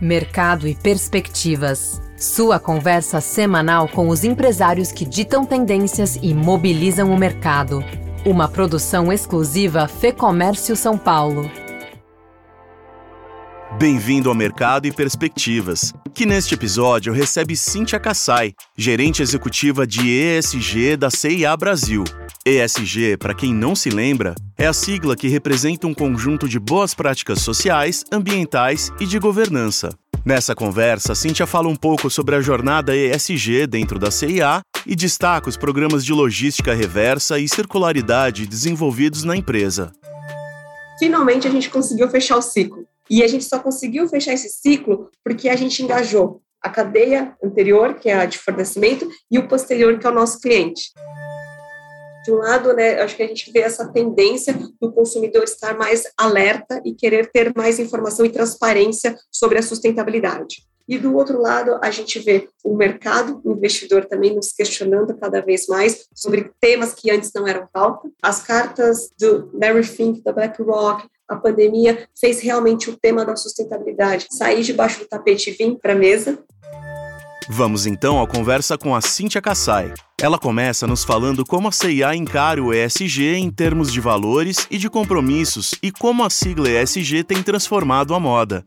Mercado e Perspectivas. Sua conversa semanal com os empresários que ditam tendências e mobilizam o mercado. Uma produção exclusiva Fê Comércio São Paulo. Bem-vindo ao Mercado e Perspectivas, que neste episódio recebe Cíntia Kassai, gerente executiva de ESG da CIA Brasil. ESG, para quem não se lembra, é a sigla que representa um conjunto de boas práticas sociais, ambientais e de governança. Nessa conversa, Cíntia fala um pouco sobre a jornada ESG dentro da CIA e destaca os programas de logística reversa e circularidade desenvolvidos na empresa. Finalmente a gente conseguiu fechar o ciclo. E a gente só conseguiu fechar esse ciclo porque a gente engajou a cadeia anterior, que é a de fornecimento, e o posterior, que é o nosso cliente. De um lado, né, acho que a gente vê essa tendência do consumidor estar mais alerta e querer ter mais informação e transparência sobre a sustentabilidade. E do outro lado, a gente vê o mercado, o investidor também nos questionando cada vez mais sobre temas que antes não eram pauta. As cartas do Larry Fink, da BlackRock, a pandemia fez realmente o tema da sustentabilidade sair debaixo do tapete e vir para a mesa. Vamos então à conversa com a Cíntia Kassai. Ela começa nos falando como a CIA encara o ESG em termos de valores e de compromissos e como a sigla ESG tem transformado a moda.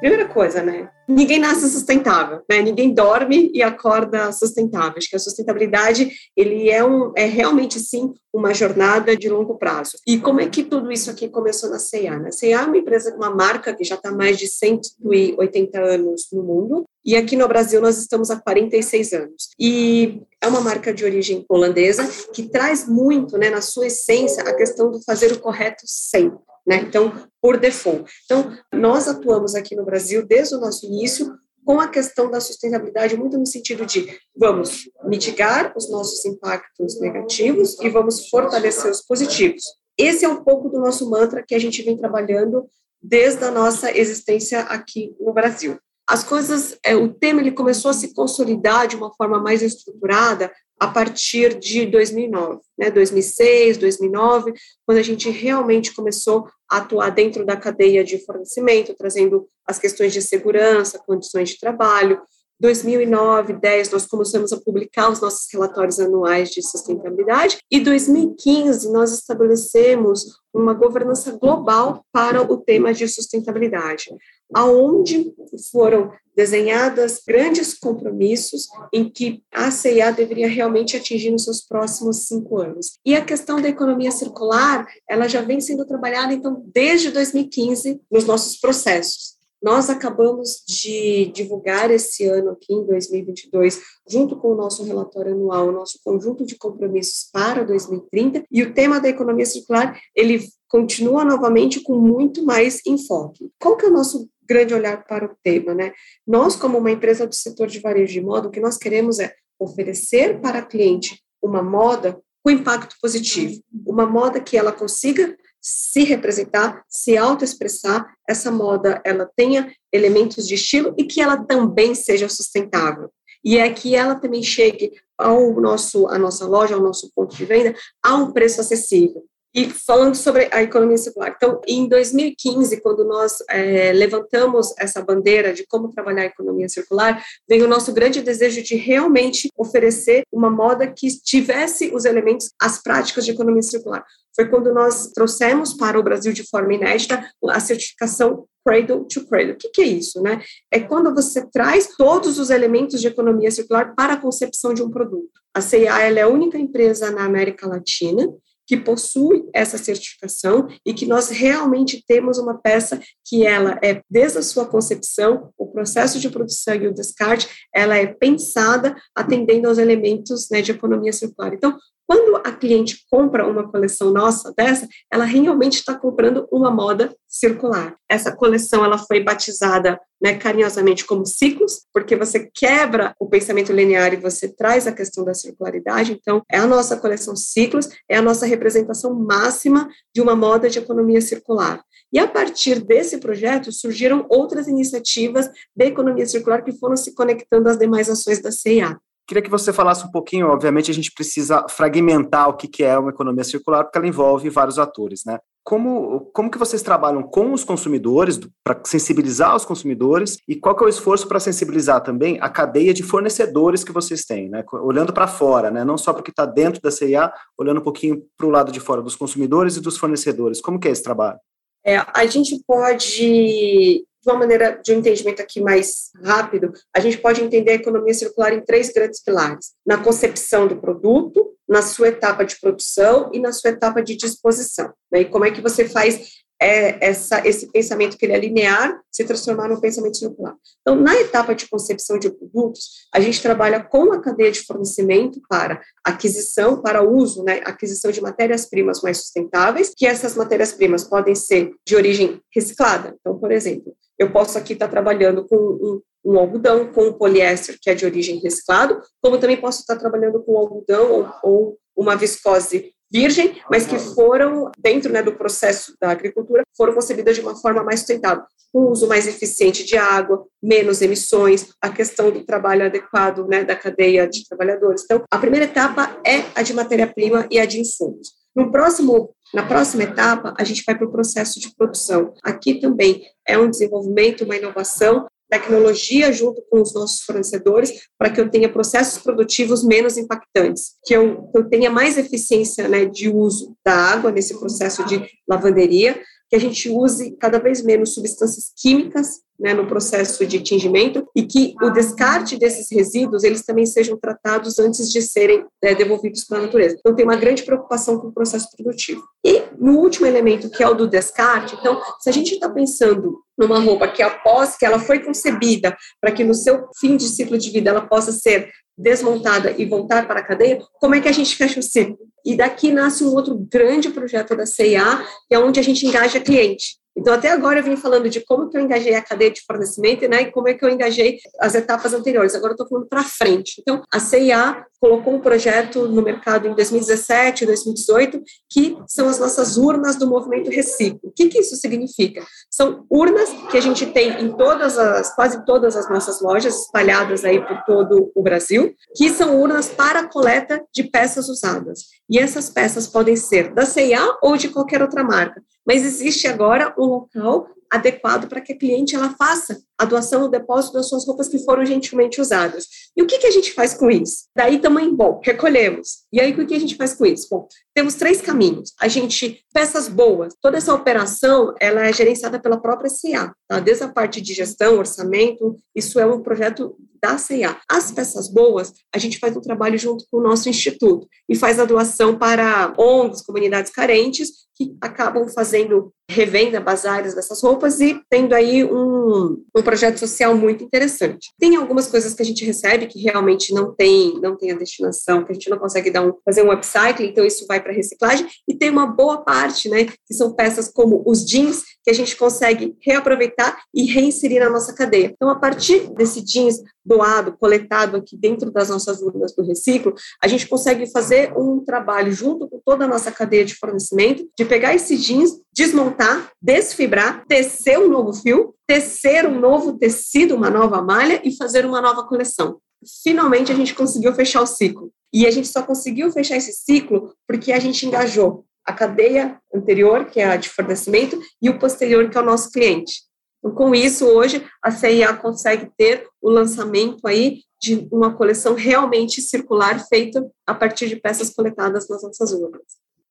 Primeira coisa, né? Ninguém nasce sustentável, né? Ninguém dorme e acorda sustentável. Acho que a sustentabilidade, ele é, um, é realmente, sim, uma jornada de longo prazo. E como é que tudo isso aqui começou na C&A? Né? C&A é uma empresa, uma marca que já está há mais de 180 anos no mundo, e aqui no Brasil nós estamos há 46 anos. E é uma marca de origem holandesa que traz muito, né, na sua essência, a questão do fazer o correto sempre. Né? Então, por default. Então, nós atuamos aqui no Brasil desde o nosso início com a questão da sustentabilidade muito no sentido de vamos mitigar os nossos impactos negativos e vamos fortalecer os positivos. Esse é um pouco do nosso mantra que a gente vem trabalhando desde a nossa existência aqui no Brasil. As coisas, é, o tema ele começou a se consolidar de uma forma mais estruturada a partir de 2009, né, 2006, 2009, quando a gente realmente começou a atuar dentro da cadeia de fornecimento, trazendo as questões de segurança, condições de trabalho. 2009, 10, nós começamos a publicar os nossos relatórios anuais de sustentabilidade. E 2015 nós estabelecemos uma governança global para o tema de sustentabilidade, aonde foram desenhadas grandes compromissos em que a CIA deveria realmente atingir nos seus próximos cinco anos. E a questão da economia circular, ela já vem sendo trabalhada, então, desde 2015 nos nossos processos. Nós acabamos de divulgar esse ano aqui, em 2022, junto com o nosso relatório anual, o nosso conjunto de compromissos para 2030, e o tema da economia circular, ele continua novamente com muito mais enfoque. Qual que é o nosso grande olhar para o tema, né? Nós, como uma empresa do setor de varejo de moda, o que nós queremos é oferecer para a cliente uma moda com impacto positivo, uma moda que ela consiga se representar, se autoexpressar, essa moda ela tenha elementos de estilo e que ela também seja sustentável. E é que ela também chegue ao nosso, a nossa loja, ao nosso ponto de venda, a um preço acessível. E falando sobre a economia circular, então, em 2015, quando nós é, levantamos essa bandeira de como trabalhar a economia circular, veio o nosso grande desejo de realmente oferecer uma moda que tivesse os elementos, as práticas de economia circular. Foi quando nós trouxemos para o Brasil de forma inédita a certificação Cradle to Cradle. O que, que é isso, né? É quando você traz todos os elementos de economia circular para a concepção de um produto. A CIA é a única empresa na América Latina que possui essa certificação e que nós realmente temos uma peça que ela é, desde a sua concepção, o processo de produção e o descarte, ela é pensada atendendo aos elementos né, de economia circular. Então, quando a cliente compra uma coleção nossa dessa, ela realmente está comprando uma moda circular. Essa coleção ela foi batizada né, carinhosamente como ciclos, porque você quebra o pensamento linear e você traz a questão da circularidade. Então, é a nossa coleção ciclos, é a nossa representação máxima de uma moda de economia circular. E a partir desse projeto surgiram outras iniciativas de economia circular que foram se conectando às demais ações da CIA. Queria que você falasse um pouquinho, obviamente a gente precisa fragmentar o que é uma economia circular, porque ela envolve vários atores, né? como, como que vocês trabalham com os consumidores, para sensibilizar os consumidores, e qual que é o esforço para sensibilizar também a cadeia de fornecedores que vocês têm, né? olhando para fora, né? não só porque está dentro da CIA, olhando um pouquinho para o lado de fora dos consumidores e dos fornecedores. Como que é esse trabalho? É, a gente pode de uma maneira de um entendimento aqui mais rápido, a gente pode entender a economia circular em três grandes pilares: na concepção do produto, na sua etapa de produção e na sua etapa de disposição. Né? E como é que você faz é essa, esse pensamento que ele é linear se transformar num pensamento circular. Então, na etapa de concepção de produtos, a gente trabalha com a cadeia de fornecimento para aquisição, para uso, né, aquisição de matérias-primas mais sustentáveis, que essas matérias-primas podem ser de origem reciclada. Então, por exemplo, eu posso aqui estar trabalhando com um, um algodão, com um poliéster que é de origem reciclado, como também posso estar trabalhando com algodão ou, ou uma viscose virgem, mas que foram, dentro né, do processo da agricultura, foram concebidas de uma forma mais sustentável, com uso mais eficiente de água, menos emissões, a questão do trabalho adequado né, da cadeia de trabalhadores. Então, a primeira etapa é a de matéria-prima e a de insumos. No próximo, na próxima etapa, a gente vai para o processo de produção. Aqui também é um desenvolvimento, uma inovação tecnologia junto com os nossos fornecedores para que eu tenha processos produtivos menos impactantes, que eu, que eu tenha mais eficiência né, de uso da água nesse processo de lavanderia, que a gente use cada vez menos substâncias químicas né, no processo de tingimento e que o descarte desses resíduos eles também sejam tratados antes de serem né, devolvidos para a natureza. Então tem uma grande preocupação com o processo produtivo. E no último elemento que é o do descarte, então se a gente está pensando numa roupa que após que ela foi concebida para que no seu fim de ciclo de vida ela possa ser desmontada e voltar para a cadeia, como é que a gente fecha o ciclo? E daqui nasce um outro grande projeto da CIA, que é onde a gente engaja cliente. Então, até agora eu vim falando de como que eu engajei a cadeia de fornecimento né, e como é que eu engajei as etapas anteriores. Agora eu estou falando para frente. Então, a CIA colocou um projeto no mercado em 2017, 2018, que são as nossas urnas do movimento Reciclo. O que, que isso significa? São urnas que a gente tem em todas as, quase todas as nossas lojas, espalhadas aí por todo o Brasil, que são urnas para coleta de peças usadas. E essas peças podem ser da CIA ou de qualquer outra marca mas existe agora um local adequado para que a cliente ela faça a doação ou depósito das suas roupas que foram gentilmente usadas. E o que, que a gente faz com isso? Daí também, bom, recolhemos. E aí, o que a gente faz com isso? Bom, temos três caminhos. A gente, peças boas, toda essa operação, ela é gerenciada pela própria CIA, tá? Desde a parte de gestão, orçamento, isso é um projeto da CIA. As peças boas, a gente faz um trabalho junto com o nosso instituto e faz a doação para ONGs, comunidades carentes, que acabam fazendo revenda, bazares dessas roupas e tendo aí um, um projeto social muito interessante. Tem algumas coisas que a gente recebe que realmente não tem, não tem a destinação, que a gente não consegue dar um, fazer um upcycling, então isso vai para reciclagem, e tem uma boa parte, né, que são peças como os jeans, que a gente consegue reaproveitar e reinserir na nossa cadeia. Então, a partir desse jeans doado, coletado aqui dentro das nossas urnas do reciclo, a gente consegue fazer um trabalho junto com toda a nossa cadeia de fornecimento, de pegar esse jeans, desmontar, desfibrar, tecer um novo fio, tecer um novo tecido, uma nova malha e fazer uma nova coleção. Finalmente a gente conseguiu fechar o ciclo. E a gente só conseguiu fechar esse ciclo porque a gente engajou a cadeia anterior, que é a de fornecimento, e o posterior, que é o nosso cliente. Então, com isso, hoje, a CIA consegue ter o lançamento aí de uma coleção realmente circular feita a partir de peças coletadas nas nossas urnas.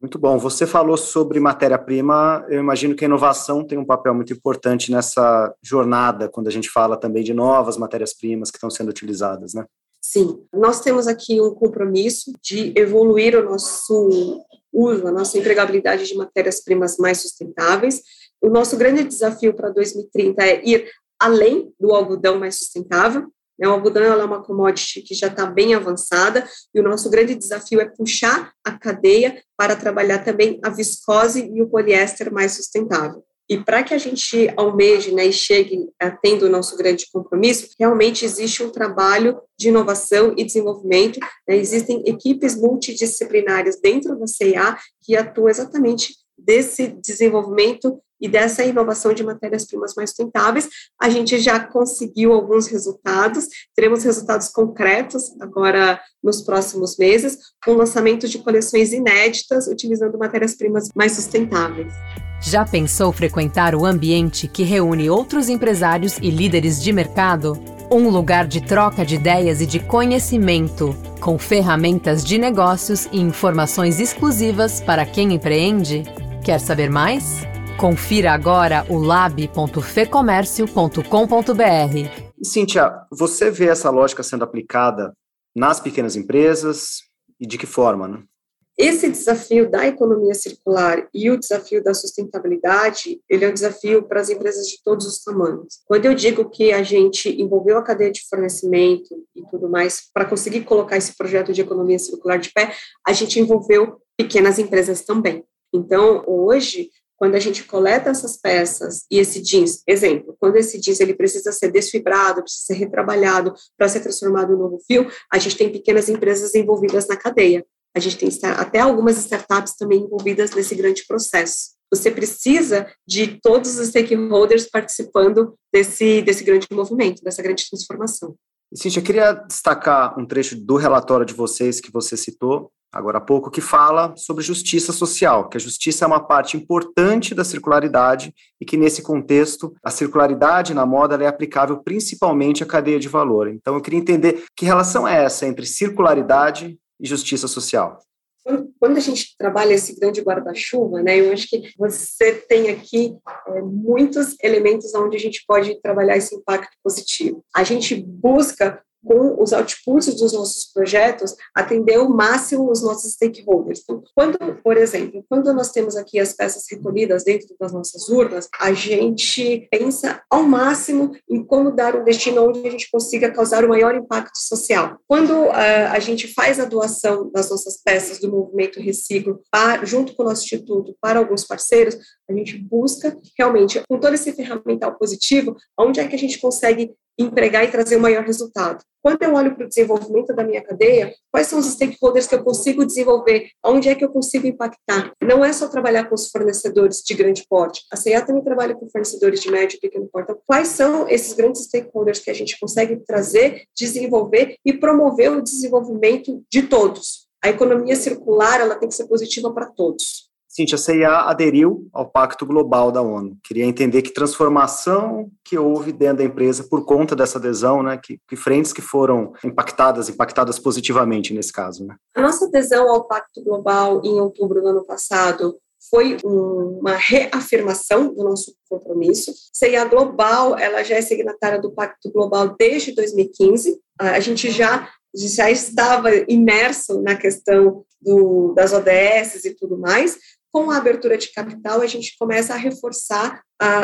Muito bom. Você falou sobre matéria-prima. Eu imagino que a inovação tem um papel muito importante nessa jornada, quando a gente fala também de novas matérias-primas que estão sendo utilizadas, né? Sim, nós temos aqui um compromisso de evoluir o nosso uso, a nossa empregabilidade de matérias-primas mais sustentáveis. O nosso grande desafio para 2030 é ir além do algodão mais sustentável. Né? O algodão é uma commodity que já está bem avançada e o nosso grande desafio é puxar a cadeia para trabalhar também a viscose e o poliéster mais sustentável. E para que a gente almeje né, e chegue tendo o nosso grande compromisso, realmente existe um trabalho de inovação e desenvolvimento. Né, existem equipes multidisciplinares dentro da CIA que atuam exatamente desse desenvolvimento e dessa inovação de matérias-primas mais sustentáveis, a gente já conseguiu alguns resultados, teremos resultados concretos agora nos próximos meses, com lançamento de coleções inéditas utilizando matérias-primas mais sustentáveis. Já pensou frequentar o ambiente que reúne outros empresários e líderes de mercado? Um lugar de troca de ideias e de conhecimento, com ferramentas de negócios e informações exclusivas para quem empreende? Quer saber mais? Confira agora o lab.fecomércio.com.br. Cíntia, você vê essa lógica sendo aplicada nas pequenas empresas e de que forma, né? Esse desafio da economia circular e o desafio da sustentabilidade, ele é um desafio para as empresas de todos os tamanhos. Quando eu digo que a gente envolveu a cadeia de fornecimento e tudo mais para conseguir colocar esse projeto de economia circular de pé, a gente envolveu pequenas empresas também. Então, hoje, quando a gente coleta essas peças e esse jeans, exemplo, quando esse jeans ele precisa ser desfibrado, precisa ser retrabalhado para ser transformado em um novo fio, a gente tem pequenas empresas envolvidas na cadeia. A gente tem até algumas startups também envolvidas nesse grande processo. Você precisa de todos os stakeholders participando desse, desse grande movimento, dessa grande transformação. Cintia, eu queria destacar um trecho do relatório de vocês que você citou agora há pouco, que fala sobre justiça social, que a justiça é uma parte importante da circularidade e que, nesse contexto, a circularidade na moda é aplicável principalmente à cadeia de valor. Então, eu queria entender que relação é essa entre circularidade e justiça social? Quando a gente trabalha esse grande guarda-chuva, né, eu acho que você tem aqui é, muitos elementos onde a gente pode trabalhar esse impacto positivo. A gente busca com os outputs dos nossos projetos, atender ao máximo os nossos stakeholders. Então, quando, por exemplo, quando nós temos aqui as peças recolhidas dentro das nossas urnas, a gente pensa ao máximo em como dar um destino onde a gente consiga causar o maior impacto social. Quando uh, a gente faz a doação das nossas peças do movimento Reciclo, para, junto com o nosso instituto, para alguns parceiros, a gente busca realmente, com todo esse ferramental positivo, onde é que a gente consegue empregar e trazer o maior resultado. Quando eu olho para o desenvolvimento da minha cadeia, quais são os stakeholders que eu consigo desenvolver? Onde é que eu consigo impactar? Não é só trabalhar com os fornecedores de grande porte. A CIA também trabalha com fornecedores de médio e pequeno porte. Então, quais são esses grandes stakeholders que a gente consegue trazer, desenvolver e promover o desenvolvimento de todos? A economia circular ela tem que ser positiva para todos. Cintia, a CIA aderiu ao Pacto Global da ONU. Queria entender que transformação que houve dentro da empresa por conta dessa adesão, né? Que, que frentes que foram impactadas, impactadas positivamente nesse caso, né? A nossa adesão ao Pacto Global em outubro do ano passado foi uma reafirmação do nosso compromisso. CIA Global, ela já é signatária do Pacto Global desde 2015. A gente já já estava imerso na questão do, das ODS e tudo mais, com a abertura de capital, a gente começa a reforçar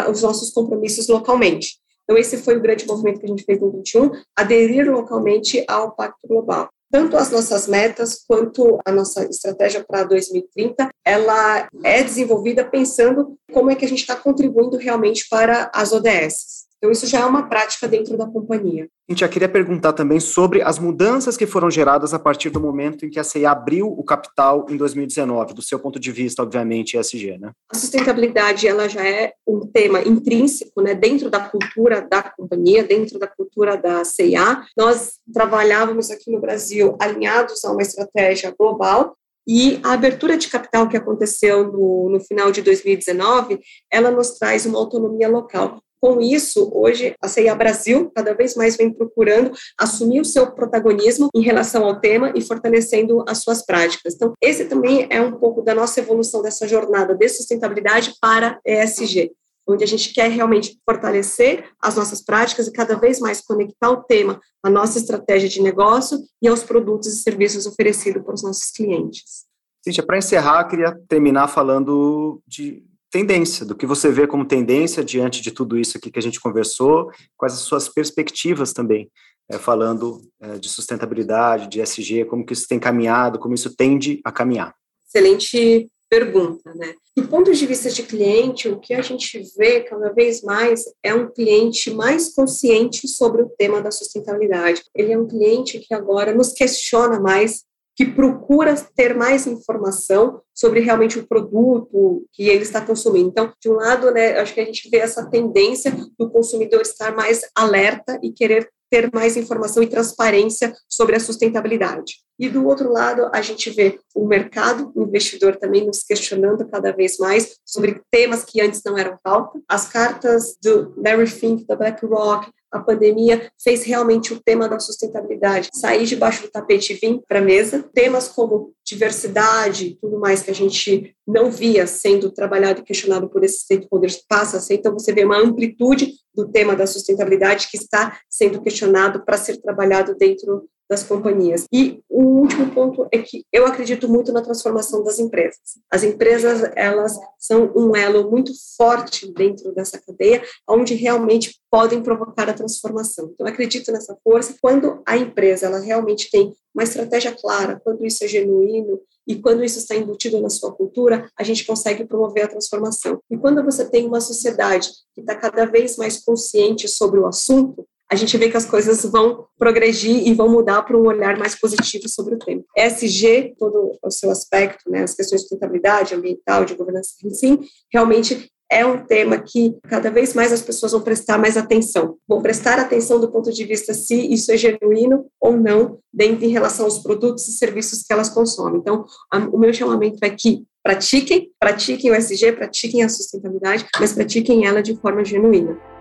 os nossos compromissos localmente. Então, esse foi o grande movimento que a gente fez no 21, aderir localmente ao Pacto Global. Tanto as nossas metas quanto a nossa estratégia para 2030, ela é desenvolvida pensando como é que a gente está contribuindo realmente para as ODS. Então, isso já é uma prática dentro da companhia. Gente, eu queria perguntar também sobre as mudanças que foram geradas a partir do momento em que a CIA abriu o capital em 2019, do seu ponto de vista, obviamente, ESG, né? A sustentabilidade, ela já é um tema intrínseco, né, dentro da cultura da companhia, dentro da cultura da CIA. Nós trabalhávamos aqui no Brasil alinhados a uma estratégia global, e a abertura de capital que aconteceu no, no final de 2019, ela nos traz uma autonomia local. Com isso, hoje, a CIA Brasil cada vez mais vem procurando assumir o seu protagonismo em relação ao tema e fortalecendo as suas práticas. Então, esse também é um pouco da nossa evolução dessa jornada de sustentabilidade para ESG onde a gente quer realmente fortalecer as nossas práticas e cada vez mais conectar o tema à nossa estratégia de negócio e aos produtos e serviços oferecidos para os nossos clientes. Cíntia, para encerrar, queria terminar falando de tendência, do que você vê como tendência diante de tudo isso aqui que a gente conversou, quais as suas perspectivas também, é, falando é, de sustentabilidade, de SG, como que isso tem caminhado, como isso tende a caminhar. Excelente pergunta, né? Do ponto de vista de cliente, o que a gente vê cada vez mais é um cliente mais consciente sobre o tema da sustentabilidade. Ele é um cliente que agora nos questiona mais que procura ter mais informação sobre realmente o produto que ele está consumindo. Então, de um lado, né, acho que a gente vê essa tendência do consumidor estar mais alerta e querer ter mais informação e transparência sobre a sustentabilidade. E do outro lado, a gente vê o mercado, o investidor também nos questionando cada vez mais sobre temas que antes não eram pauta. As cartas do Larry Fink, da BlackRock, a pandemia fez realmente o tema da sustentabilidade sair debaixo do tapete e vir para a mesa. Temas como diversidade, tudo mais que a gente não via sendo trabalhado e questionado por esses stakeholders passa a ser. Então, você vê uma amplitude do tema da sustentabilidade que está sendo questionado para ser trabalhado dentro das companhias. E o último ponto é que eu acredito muito na transformação das empresas. As empresas, elas são um elo muito forte dentro dessa cadeia, onde realmente podem provocar a transformação. Então, eu acredito nessa força. Quando a empresa, ela realmente tem uma estratégia clara, quando isso é genuíno e quando isso está embutido na sua cultura, a gente consegue promover a transformação. E quando você tem uma sociedade que está cada vez mais consciente sobre o assunto, a gente vê que as coisas vão progredir e vão mudar para um olhar mais positivo sobre o tema. ESG, todo o seu aspecto, né, as questões de sustentabilidade ambiental, de governança, sim, realmente é um tema que cada vez mais as pessoas vão prestar mais atenção. Vão prestar atenção do ponto de vista se isso é genuíno ou não dentro em relação aos produtos e serviços que elas consomem. Então, a, o meu chamamento é que pratiquem, pratiquem o SG, pratiquem a sustentabilidade, mas pratiquem ela de forma genuína.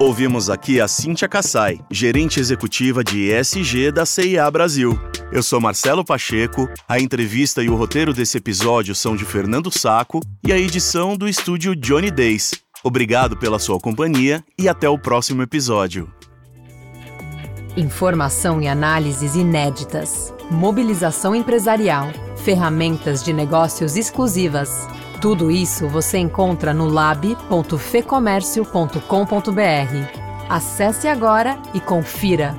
Ouvimos aqui a Cíntia Kassai, gerente executiva de ESG da CIA Brasil. Eu sou Marcelo Pacheco, a entrevista e o roteiro desse episódio são de Fernando Saco e a edição do estúdio Johnny Days. Obrigado pela sua companhia e até o próximo episódio. Informação e análises inéditas, mobilização empresarial, ferramentas de negócios exclusivas. Tudo isso você encontra no lab.fecomércio.com.br. Acesse agora e confira